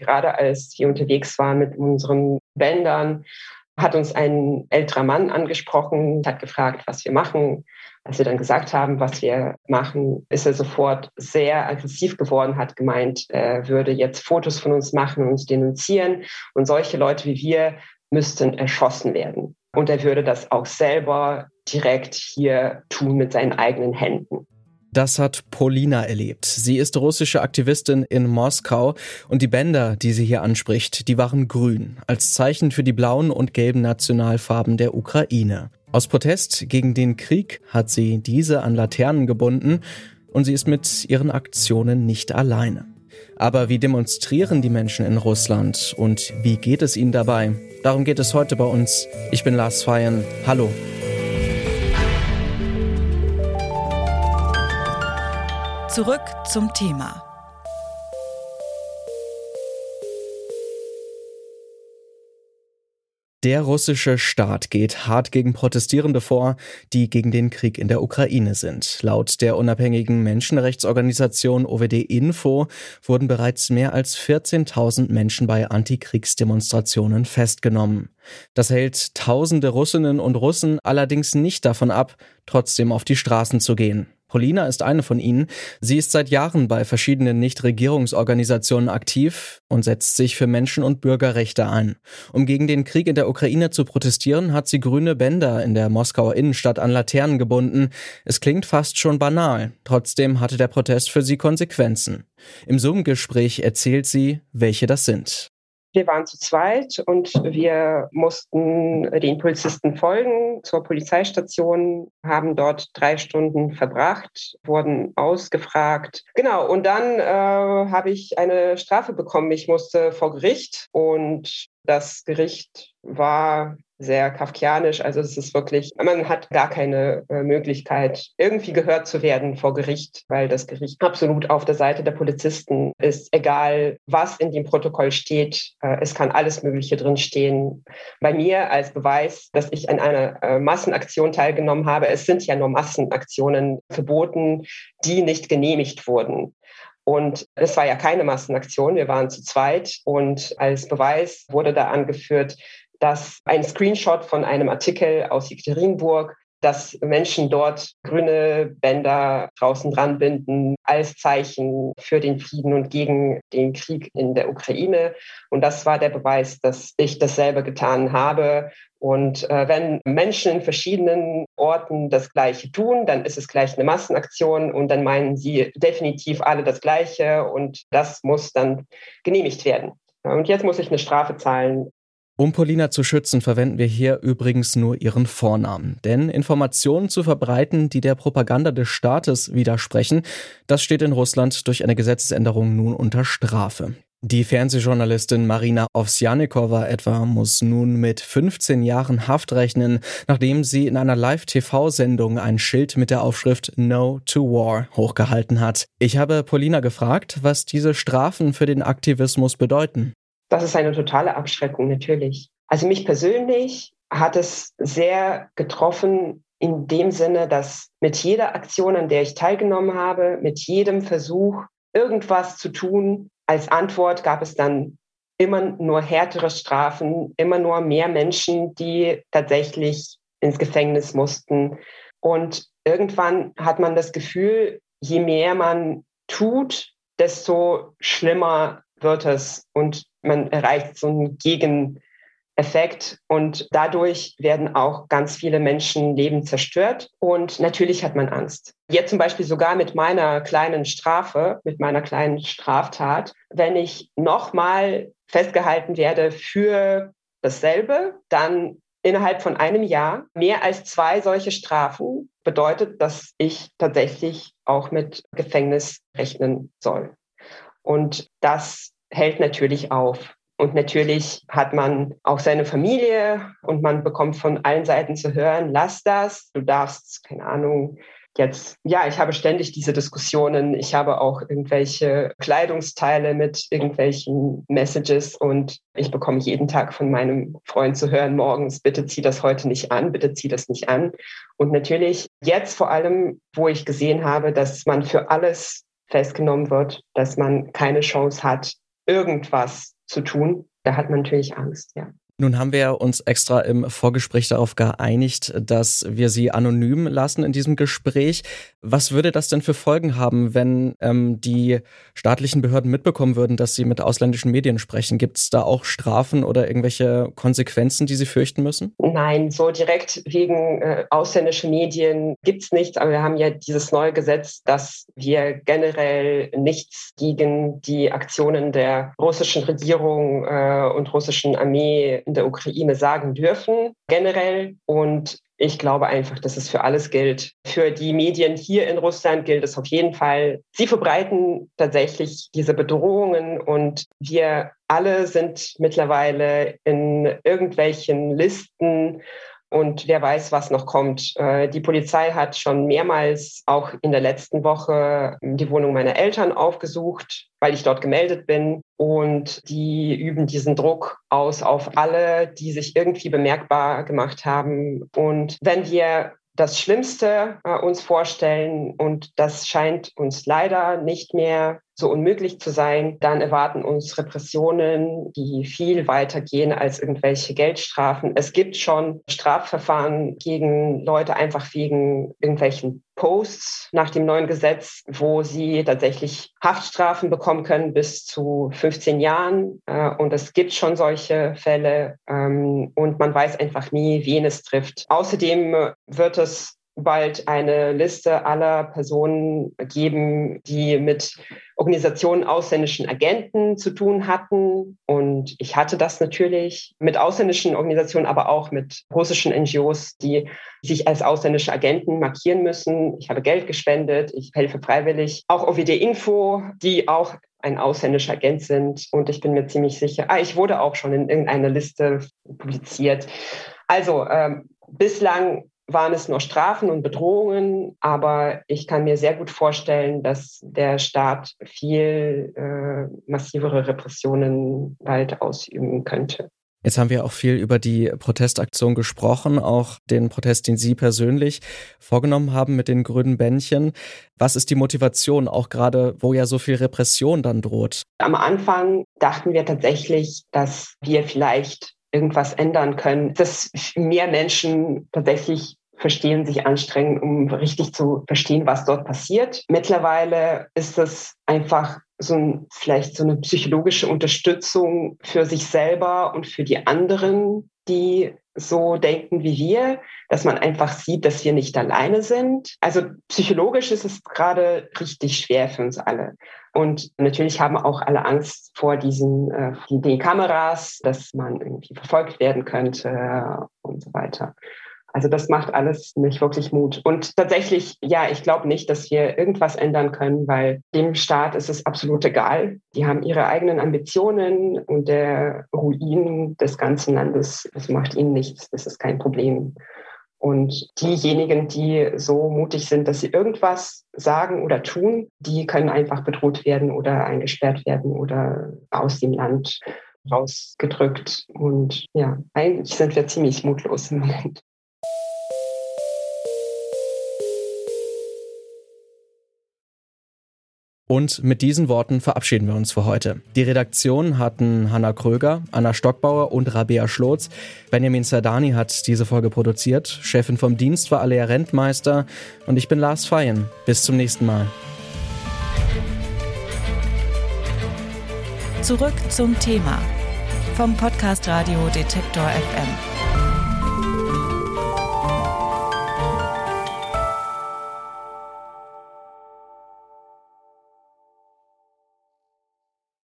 Gerade als wir unterwegs waren mit unseren Bändern, hat uns ein älterer Mann angesprochen, hat gefragt, was wir machen. Als wir dann gesagt haben, was wir machen, ist er sofort sehr aggressiv geworden, hat gemeint, er würde jetzt Fotos von uns machen und uns denunzieren. Und solche Leute wie wir müssten erschossen werden. Und er würde das auch selber direkt hier tun mit seinen eigenen Händen. Das hat Polina erlebt. Sie ist russische Aktivistin in Moskau und die Bänder, die sie hier anspricht, die waren grün, als Zeichen für die blauen und gelben Nationalfarben der Ukraine. Aus Protest gegen den Krieg hat sie diese an Laternen gebunden und sie ist mit ihren Aktionen nicht alleine. Aber wie demonstrieren die Menschen in Russland und wie geht es ihnen dabei? Darum geht es heute bei uns. Ich bin Lars Feyen. Hallo. Zurück zum Thema. Der russische Staat geht hart gegen Protestierende vor, die gegen den Krieg in der Ukraine sind. Laut der unabhängigen Menschenrechtsorganisation OWD Info wurden bereits mehr als 14.000 Menschen bei Antikriegsdemonstrationen festgenommen. Das hält tausende Russinnen und Russen allerdings nicht davon ab, trotzdem auf die Straßen zu gehen. Polina ist eine von ihnen. Sie ist seit Jahren bei verschiedenen Nichtregierungsorganisationen aktiv und setzt sich für Menschen- und Bürgerrechte ein. Um gegen den Krieg in der Ukraine zu protestieren, hat sie grüne Bänder in der Moskauer Innenstadt an Laternen gebunden. Es klingt fast schon banal. Trotzdem hatte der Protest für sie Konsequenzen. Im Zoom-Gespräch erzählt sie, welche das sind. Wir waren zu zweit und wir mussten den Polizisten folgen zur Polizeistation, haben dort drei Stunden verbracht, wurden ausgefragt. Genau, und dann äh, habe ich eine Strafe bekommen. Ich musste vor Gericht und das Gericht war sehr kafkianisch. Also es ist wirklich, man hat gar keine äh, Möglichkeit, irgendwie gehört zu werden vor Gericht, weil das Gericht absolut auf der Seite der Polizisten ist. Egal, was in dem Protokoll steht, äh, es kann alles Mögliche drin stehen. Bei mir als Beweis, dass ich an einer äh, Massenaktion teilgenommen habe, es sind ja nur Massenaktionen verboten, die nicht genehmigt wurden. Und es war ja keine Massenaktion, wir waren zu zweit. Und als Beweis wurde da angeführt, dass ein Screenshot von einem Artikel aus Jekaterinburg, dass Menschen dort grüne Bänder draußen dran binden als Zeichen für den Frieden und gegen den Krieg in der Ukraine. Und das war der Beweis, dass ich dasselbe getan habe. Und äh, wenn Menschen in verschiedenen Orten das Gleiche tun, dann ist es gleich eine Massenaktion und dann meinen sie definitiv alle das Gleiche und das muss dann genehmigt werden. Und jetzt muss ich eine Strafe zahlen. Um Polina zu schützen, verwenden wir hier übrigens nur ihren Vornamen. Denn Informationen zu verbreiten, die der Propaganda des Staates widersprechen, das steht in Russland durch eine Gesetzesänderung nun unter Strafe. Die Fernsehjournalistin Marina Ovsjanikova etwa muss nun mit 15 Jahren Haft rechnen, nachdem sie in einer Live-TV-Sendung ein Schild mit der Aufschrift No to War hochgehalten hat. Ich habe Polina gefragt, was diese Strafen für den Aktivismus bedeuten. Das ist eine totale Abschreckung, natürlich. Also mich persönlich hat es sehr getroffen in dem Sinne, dass mit jeder Aktion, an der ich teilgenommen habe, mit jedem Versuch, irgendwas zu tun, als Antwort gab es dann immer nur härtere Strafen, immer nur mehr Menschen, die tatsächlich ins Gefängnis mussten. Und irgendwann hat man das Gefühl, je mehr man tut, desto schlimmer wird es und man erreicht so einen Gegeneffekt und dadurch werden auch ganz viele Menschenleben zerstört und natürlich hat man Angst. Jetzt zum Beispiel sogar mit meiner kleinen Strafe, mit meiner kleinen Straftat, wenn ich nochmal festgehalten werde für dasselbe, dann innerhalb von einem Jahr mehr als zwei solche Strafen bedeutet, dass ich tatsächlich auch mit Gefängnis rechnen soll. Und das hält natürlich auf. Und natürlich hat man auch seine Familie und man bekommt von allen Seiten zu hören, lass das, du darfst, keine Ahnung, jetzt, ja, ich habe ständig diese Diskussionen. Ich habe auch irgendwelche Kleidungsteile mit irgendwelchen Messages und ich bekomme jeden Tag von meinem Freund zu hören, morgens, bitte zieh das heute nicht an, bitte zieh das nicht an. Und natürlich jetzt vor allem, wo ich gesehen habe, dass man für alles festgenommen wird, dass man keine Chance hat, irgendwas zu tun, da hat man natürlich Angst, ja. Nun haben wir uns extra im Vorgespräch darauf geeinigt, dass wir Sie anonym lassen in diesem Gespräch. Was würde das denn für Folgen haben, wenn ähm, die staatlichen Behörden mitbekommen würden, dass Sie mit ausländischen Medien sprechen? Gibt es da auch Strafen oder irgendwelche Konsequenzen, die Sie fürchten müssen? Nein, so direkt wegen äh, ausländischer Medien gibt es nichts. Aber wir haben ja dieses neue Gesetz, dass wir generell nichts gegen die Aktionen der russischen Regierung äh, und russischen Armee in der Ukraine sagen dürfen, generell. Und ich glaube einfach, dass es für alles gilt. Für die Medien hier in Russland gilt es auf jeden Fall. Sie verbreiten tatsächlich diese Bedrohungen und wir alle sind mittlerweile in irgendwelchen Listen und wer weiß, was noch kommt. Äh, die Polizei hat schon mehrmals auch in der letzten Woche die Wohnung meiner Eltern aufgesucht, weil ich dort gemeldet bin. Und die üben diesen Druck aus auf alle, die sich irgendwie bemerkbar gemacht haben. Und wenn wir das Schlimmste äh, uns vorstellen und das scheint uns leider nicht mehr so unmöglich zu sein, dann erwarten uns Repressionen, die viel weiter gehen als irgendwelche Geldstrafen. Es gibt schon Strafverfahren gegen Leute einfach wegen irgendwelchen Posts nach dem neuen Gesetz, wo sie tatsächlich Haftstrafen bekommen können bis zu 15 Jahren. Äh, und es gibt schon solche Fälle ähm, und man weiß einfach nie, wen es trifft. Außerdem wird es bald eine Liste aller Personen geben, die mit Organisationen ausländischen Agenten zu tun hatten. Und ich hatte das natürlich mit ausländischen Organisationen, aber auch mit russischen NGOs, die sich als ausländische Agenten markieren müssen. Ich habe Geld gespendet, ich helfe freiwillig. Auch OVD Info, die auch ein ausländischer Agent sind. Und ich bin mir ziemlich sicher, ah, ich wurde auch schon in irgendeiner Liste publiziert. Also ähm, bislang waren es nur Strafen und Bedrohungen, aber ich kann mir sehr gut vorstellen, dass der Staat viel äh, massivere Repressionen bald ausüben könnte. Jetzt haben wir auch viel über die Protestaktion gesprochen, auch den Protest, den Sie persönlich vorgenommen haben mit den grünen Bändchen. Was ist die Motivation, auch gerade, wo ja so viel Repression dann droht? Am Anfang dachten wir tatsächlich, dass wir vielleicht irgendwas ändern können, dass mehr Menschen tatsächlich verstehen, sich anstrengen, um richtig zu verstehen, was dort passiert. Mittlerweile ist es einfach so ein, vielleicht so eine psychologische Unterstützung für sich selber und für die anderen, die so denken wie wir, dass man einfach sieht, dass wir nicht alleine sind. Also psychologisch ist es gerade richtig schwer für uns alle. Und natürlich haben auch alle Angst vor diesen äh, den Kameras, dass man irgendwie verfolgt werden könnte und so weiter. Also das macht alles nicht wirklich Mut. Und tatsächlich, ja, ich glaube nicht, dass wir irgendwas ändern können, weil dem Staat ist es absolut egal. Die haben ihre eigenen Ambitionen und der Ruin des ganzen Landes, das macht ihnen nichts. Das ist kein Problem. Und diejenigen, die so mutig sind, dass sie irgendwas sagen oder tun, die können einfach bedroht werden oder eingesperrt werden oder aus dem Land rausgedrückt. Und ja, eigentlich sind wir ziemlich mutlos im Moment. Und mit diesen Worten verabschieden wir uns für heute. Die Redaktion hatten Hanna Kröger, Anna Stockbauer und Rabea Schlotz. Benjamin Zerdani hat diese Folge produziert. Chefin vom Dienst war Alea Rentmeister. Und ich bin Lars Feyen. Bis zum nächsten Mal. Zurück zum Thema vom Podcast Radio Detektor FM.